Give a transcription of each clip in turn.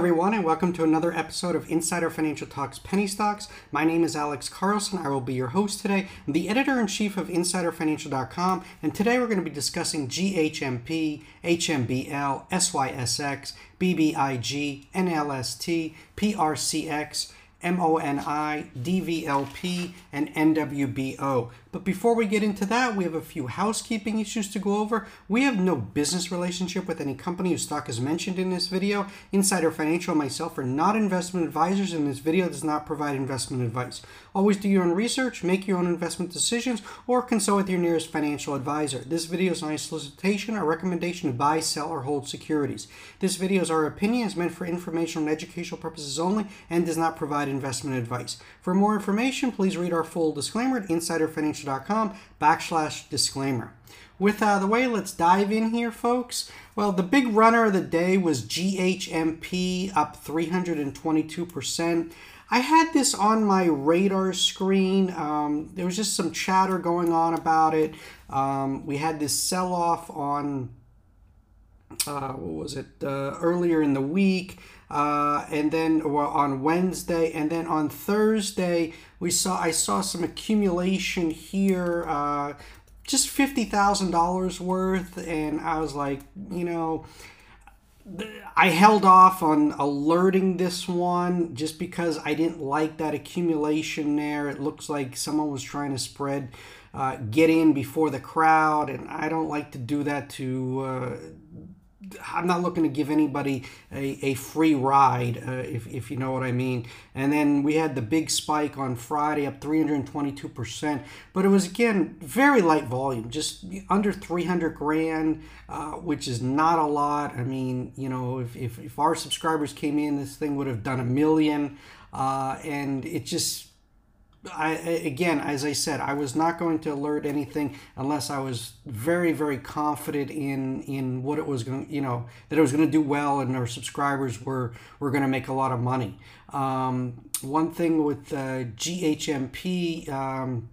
everyone, and welcome to another episode of Insider Financial Talks Penny Stocks. My name is Alex Carlson. I will be your host today. I'm the editor in chief of InsiderFinancial.com, and today we're going to be discussing GHMP, HMBL, SYSX, BBIG, NLST, PRCX. MONI, DVLP, and NWBO. But before we get into that, we have a few housekeeping issues to go over. We have no business relationship with any company whose stock is mentioned in this video. Insider Financial and myself are not investment advisors, and this video does not provide investment advice. Always do your own research, make your own investment decisions, or consult with your nearest financial advisor. This video is not a solicitation or recommendation to buy, sell, or hold securities. This video is our opinion, is meant for informational and educational purposes only, and does not provide investment advice. For more information, please read our full disclaimer at backslash disclaimer. With uh, the way, let's dive in here, folks. Well, the big runner of the day was GHMP up 322%. I had this on my radar screen. Um, there was just some chatter going on about it. Um, we had this sell off on, uh, what was it, uh, earlier in the week. Uh, and then well, on Wednesday, and then on Thursday, we saw I saw some accumulation here, uh, just fifty thousand dollars worth, and I was like, you know, I held off on alerting this one just because I didn't like that accumulation there. It looks like someone was trying to spread, uh, get in before the crowd, and I don't like to do that to uh, I'm not looking to give anybody a, a free ride, uh, if, if you know what I mean. And then we had the big spike on Friday, up 322%. But it was, again, very light volume, just under 300 grand, uh, which is not a lot. I mean, you know, if, if, if our subscribers came in, this thing would have done a million. Uh, and it just I again, as I said, I was not going to alert anything unless I was very, very confident in in what it was going, you know, that it was going to do well and our subscribers were were going to make a lot of money. Um, one thing with uh, GHMP. Um,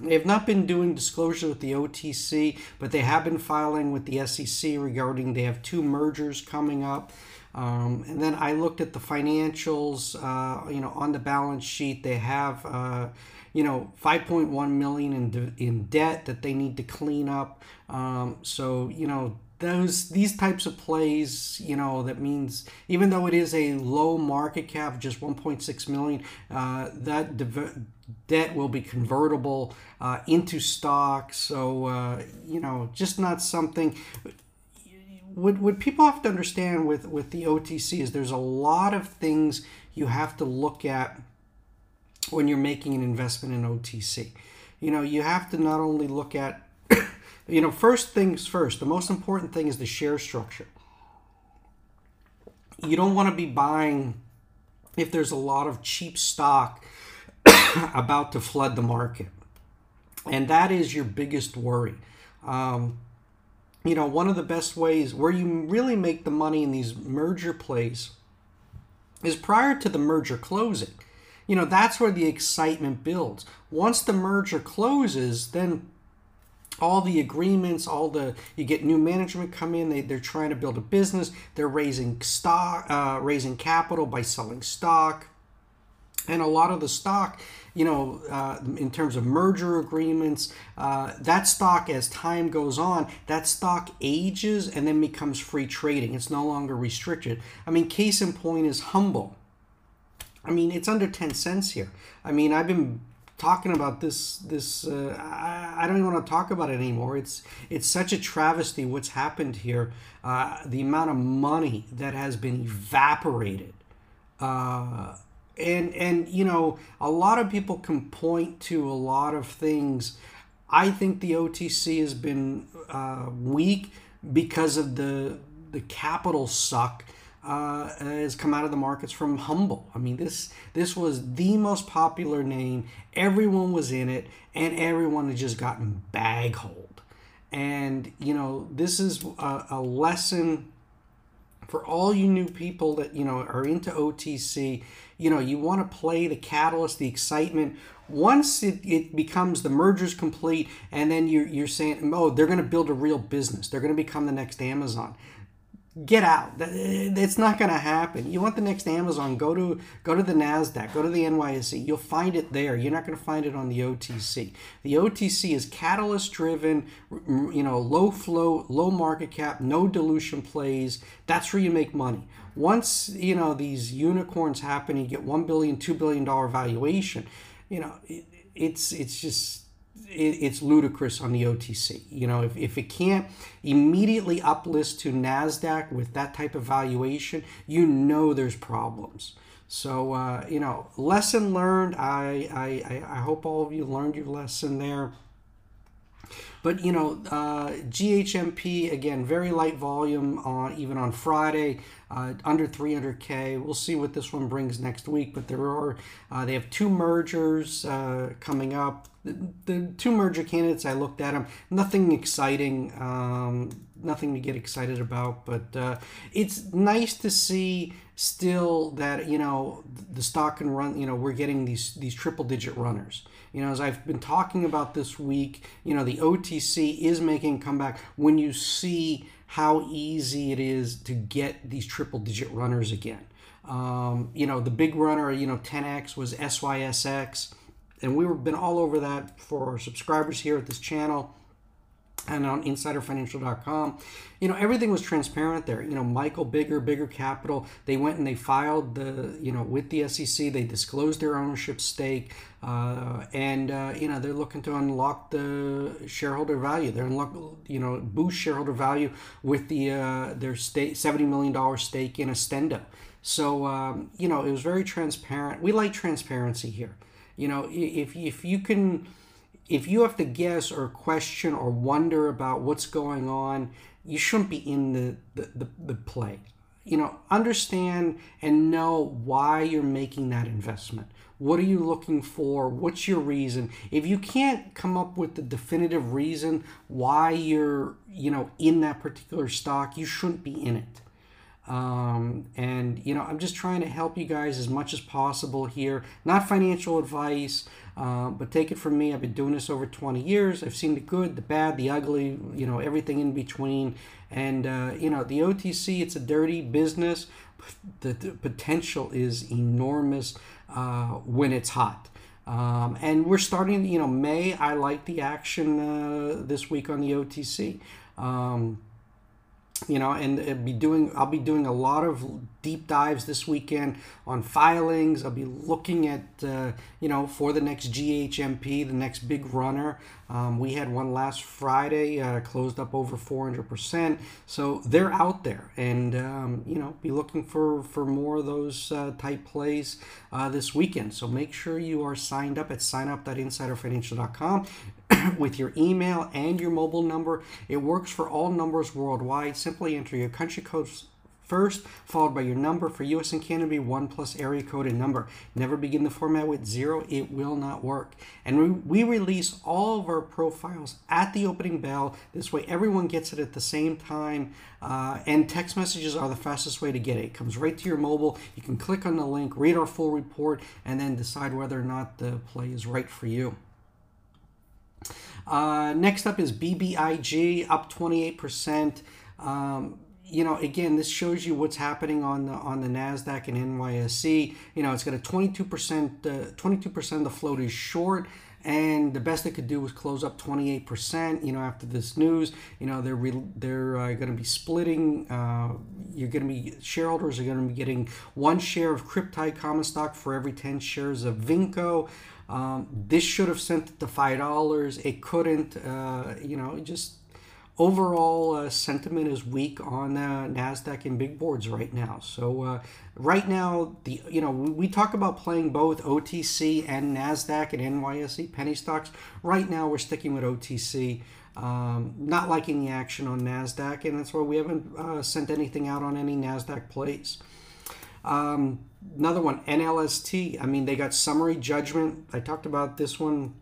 they have not been doing disclosure with the OTC, but they have been filing with the SEC regarding they have two mergers coming up. Um, and then I looked at the financials, uh, you know, on the balance sheet. They have, uh, you know, 5.1 million in, de- in debt that they need to clean up. Um, so, you know, those these types of plays, you know, that means even though it is a low market cap, just 1.6 million, uh, that de- debt will be convertible uh, into stock. So, uh, you know, just not something what what people have to understand with with the OTC is there's a lot of things you have to look at when you're making an investment in OTC. You know, you have to not only look at you know, first things first, the most important thing is the share structure. You don't want to be buying if there's a lot of cheap stock about to flood the market. And that is your biggest worry. Um, you know, one of the best ways where you really make the money in these merger plays is prior to the merger closing. You know, that's where the excitement builds. Once the merger closes, then all the agreements, all the you get new management come in. They they're trying to build a business. They're raising stock, uh, raising capital by selling stock, and a lot of the stock you know, uh, in terms of merger agreements, uh, that stock, as time goes on, that stock ages and then becomes free trading. It's no longer restricted. I mean, case in point is HUMBL. I mean, it's under 10 cents here. I mean, I've been talking about this this uh, I, I, don't even want to talk about it anymore. It's it's such a travesty what's happened here. Uh, the amount of money that has been evaporated uh, and and you know a lot of people can point to a lot of things. I think the otc has been uh, weak because of the the capital suck uh, has come out of the markets from HUMBL i mean this this was the most popular name. Everyone was in it and everyone had just gotten bag hold and you know this is a, a lesson for all you new people that you know are into otc you know you want to play the catalyst the excitement. Once it, it becomes the merger's complete and then you're, you're saying oh they're going to build a real business. They're going to become the next amazon get out. It's not going to happen. You want the next Amazon? Go to go to the Nasdaq. Go to the NYSE. You'll find it there. You're not going to find it on the OTC. The OTC is catalyst driven. You know, low flow, low market cap, no dilution plays. That's where you make money. Once you know these unicorns happen, you get one billion, two billion dollar valuation. You know, it, it's it's just it's ludicrous on the OTC. You know, if, if it can't immediately uplist to NASDAQ with that type of valuation, you know there's problems. So, uh, you know, lesson learned. I, I, I hope all of you learned your lesson there. But you know, uh, GHMP again, very light volume on even on Friday, uh, under 300k. We'll see what this one brings next week. But there are uh, they have two mergers uh, coming up. The, the, two merger candidates, I looked at them. Nothing exciting, um, nothing to get excited about. But uh, it's nice to see still that you know the stock can run. You know, we're getting these these triple digit runners. You know, as I've been talking about this week, you know, the OTC is making a comeback when you see how easy it is to get these triple digit runners again. Um, you know, the big runner, you know, 10x was SYSX, and we've been all over that for our subscribers here at this channel and on insiderfinancial.com you know everything was transparent there. You know michael bigger bigger capital they went and they filed the you know with the sec they disclosed their ownership stake uh, and uh, you know they're looking to unlock the shareholder value. They're unlock you know boost shareholder value with the uh, their stake 70 million dollar stake in Ostendo so um, you know it was very transparent. We like transparency here. You know if if you can if you have to guess or question or wonder about what's going on, you shouldn't be in the, the, the, the play. You know, understand and know why you're making that investment. What are you looking for? What's your reason? If you can't come up with the definitive reason why you're, you know, in that particular stock, you shouldn't be in it. Um, and you know, I'm just trying to help you guys as much as possible here. Not financial advice. Uh, but take it from me, I've been doing this over 20 years. I've seen the good, the bad, the ugly, you know, everything in between. And, uh, you know, the OTC, it's a dirty business. The, the potential is enormous uh, when it's hot. Um, and we're starting, you know, May, I like the action uh, this week on the OTC. Um, you know and be doing i'll be doing a lot of deep dives this weekend on filings. I'll be looking at uh, you know for the next ghmp the next big runner. Um, we had one last friday uh, closed up over 400% so they're out there. And um, you know be looking for for more of those uh, type plays uh, this weekend. So make sure you are signed up at signup.insiderfinancial.com with your email and your mobile number. It works for all numbers worldwide. Simply enter your country code first, followed by your number. For US and Canada, be one plus area code and number. Never begin the format with zero, it will not work. And we, we release all of our profiles at the opening bell. This way, everyone gets it at the same time. Uh, and text messages are the fastest way to get it. It comes right to your mobile. You can click on the link, read our full report, and then decide whether or not the play is right for you. Uh, next up is BBIG, up 28%. Um, you know, again, this shows you what's happening on the on the Nasdaq and NYSE. You know, it's got a 22%. 22% of the float is short and the best they could do was close up 28% you know after this news you know they're re- they're uh, going to be splitting uh, you're going to be shareholders are going to be getting one share of Cryptyde common stock for every 10 shares of Vinco um, this should have sent it to five dollars. It couldn't. Uh, you know, just overall uh, sentiment is weak on uh, Nasdaq and big boards right now. So uh, right now, the you know we, talk about playing both OTC and Nasdaq and NYSE penny stocks. Right now, we're sticking with OTC. Um, not liking the action on Nasdaq, and that's why we haven't uh, sent anything out on any Nasdaq plays. Um, another one, NLST. I mean, they got summary judgment. I talked about this one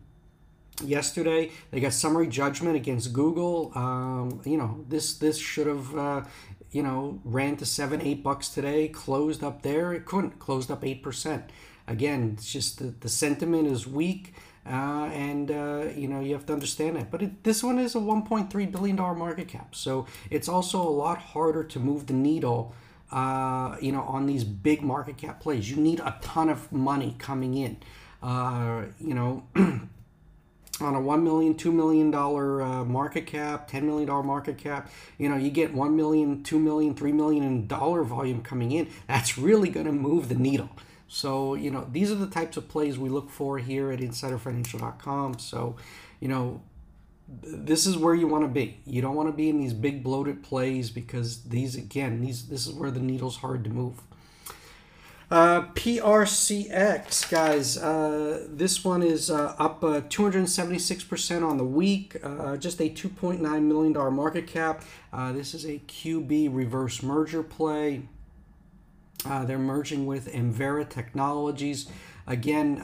yesterday. They got summary judgment against Google. Um, you know, this this should have. Uh, you know, ran to seven, eight bucks today, closed up there. It couldn't, closed up 8%. Again, it's just the, the sentiment is weak. Uh, and uh, you know you have to understand that. But it, this one is a 1.3 billion dollar market cap, so it's also a lot harder to move the needle. Uh, you know, on these big market cap plays, you need a ton of money coming in. Uh, you know. on a one million, two million dollar uh, market cap, ten million dollar market cap, you know, you get one million, two million, three million in dollar volume coming in. That's really going to move the needle. So, you know, these are the types of plays we look for here at InsiderFinancial.com. So, you know, this is where you want to be. You don't want to be in these big bloated plays because these, again, these this is where the needle's hard to move. Uh, PRCX, guys, uh, this one is uh, up uh, 276% on the week, uh, just a $2.9 million market cap. Uh, this is a QB reverse merger play. they're merging with Emvera Technologies. Again,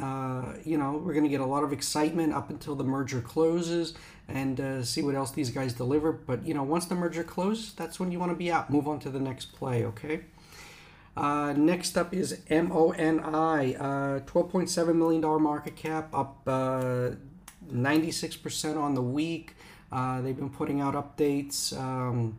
you know, we're going to get a lot of excitement up until the merger closes and see what else these guys deliver. But, you know, once the merger closes, that's when you want to be out. Move on to the next play, okay? Uh, next up is MONI, uh, $12.7 million market cap, up uh, 96% on the week. Uh, they've been putting out updates. Um,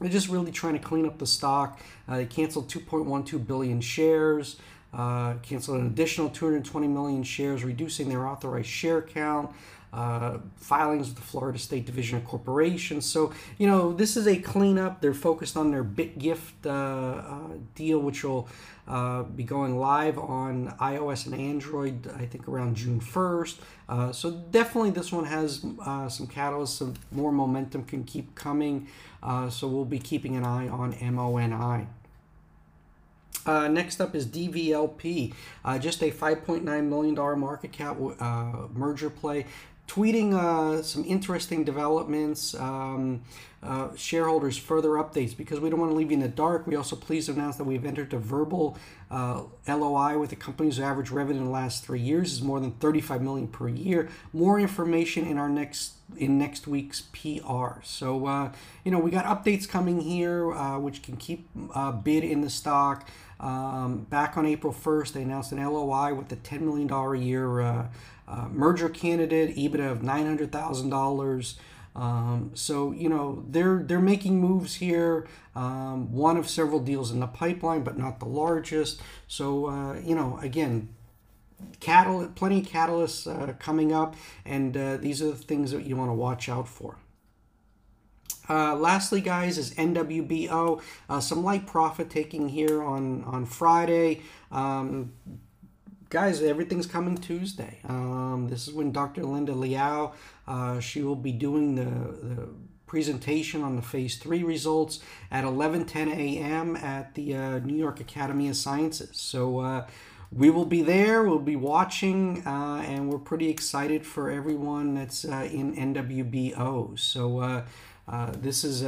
they're just really trying to clean up the stock. Uh, they canceled 2.12 billion shares, uh, canceled an additional 220 million shares, reducing their authorized share count uh, filings with the Florida State Division of Corporations. So, you know, this is a cleanup. They're focused on their BitGift uh, uh, deal, which will uh, be going live on iOS and Android, I think, around June 1st. Uh, so, definitely this one has uh, some catalysts, some more momentum can keep coming. so, we'll be keeping an eye on MONI. Uh, next up is DVLP, uh, just a $5.9 million market cap uh, merger play tweeting uh, some interesting developments, um, uh, shareholders further updates because we don't want to leave you in the dark. We also pleased to announce that we've entered a verbal uh, LOI with the company's average revenue in the last three years is more than 35 million per year. More information in our next in next week's PR. So uh, you know we got updates coming here, uh, which can keep uh, bid in the stock. Um, back on April 1st, they announced an LOI with a $10 million a year uh, uh, merger candidate, EBITDA of $900,000. Um, so you know they're they're making moves here. Um, one of several deals in the pipeline, but not the largest. So uh, you know again, cattle plenty of catalysts uh, coming up, and uh, these are the things that you want to watch out for. Uh, lastly, guys, is NWBO. Uh, some light profit taking here on on Friday. Um, guys, everything's coming Tuesday. Um, this is when Dr. Linda Liau, uh, she will be doing the, the presentation on the phase three results at 11:10 a.m. at the uh, New York Academy of Sciences. So uh, we will be there. We'll be watching, uh, and we're pretty excited for everyone that's uh, in NWBO. So. Uh, uh, this has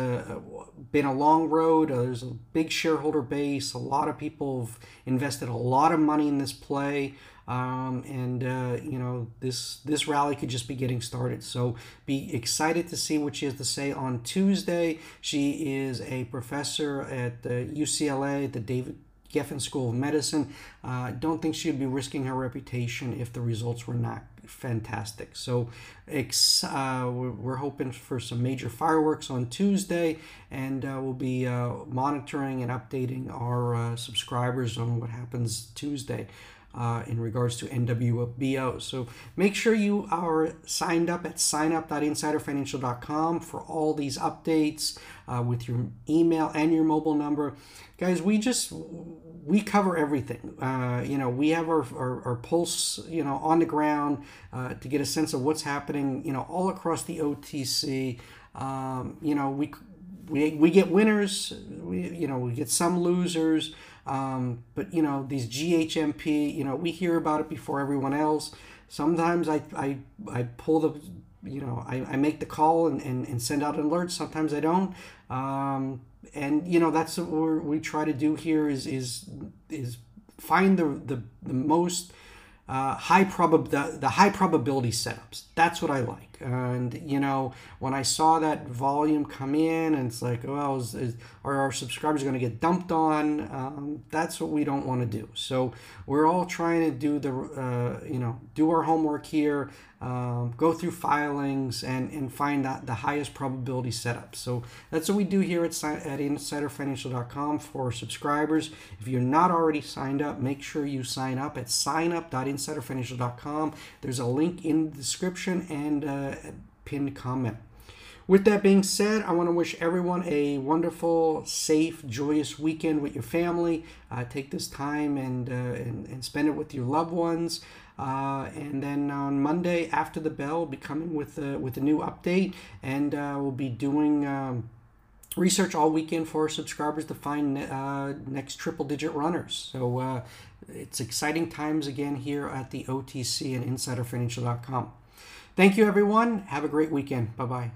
been a long road. Uh, there's a big shareholder base. A lot of people have invested a lot of money in this play. Um, and uh, you know this this rally could just be getting started. So be excited to see what she has to say on Tuesday. She is a professor at the UCLA, the David Geffen School of Medicine. Uh, don't think she'd be risking her reputation if the results were not fantastic. So ex- uh, we're hoping for some major fireworks on Tuesday, and uh, we'll be uh, monitoring and updating our uh, subscribers on what happens Tuesday. Uh, in regards to NWBO. So make sure you are signed up at signup.insiderfinancial.com for all these updates uh, with your email and your mobile number. Guys, we just we cover everything. Uh, you know, we have our, our, our, pulse, you know, on the ground uh, to get a sense of what's happening, you know, all across the OTC. Um, you know, we, we, we get winners, we, you know, we get some losers. Um, but, you know, these GHMP, you know, we hear about it before everyone else. Sometimes I, I, I pull the, you know, I, I make the call and, and, and send out an alert. Sometimes I don't. Um, and you know that's what we try to do here is is is find the the, the most uh, high probab the, the high probability setups. That's what I like. And you know, when I saw that volume come in, and it's like, well, is, is, are our subscribers going to get dumped on? Um, that's what we don't want to do. So we're all trying to do the, uh, you know, do our homework here, um, go through filings, and and find out the highest probability setup. So that's what we do here at at InsiderFinancial.com for subscribers. If you're not already signed up, make sure you sign up at signup.insiderfinancial.com. There's a link in the description and uh, pinned comment. With that being said, I want to wish everyone a wonderful, safe, joyous weekend with your family. Uh, take this time and, uh, and, and spend it with your loved ones. Uh, and then on Monday after the bell, we'll be coming with a, with a new update, and uh, we'll be doing. Um, research all weekend for our subscribers to find uh, next triple digit runners. So uh, it's exciting times again here at the OTC and InsiderFinancial.com. Thank you, everyone. Have a great weekend. Bye bye.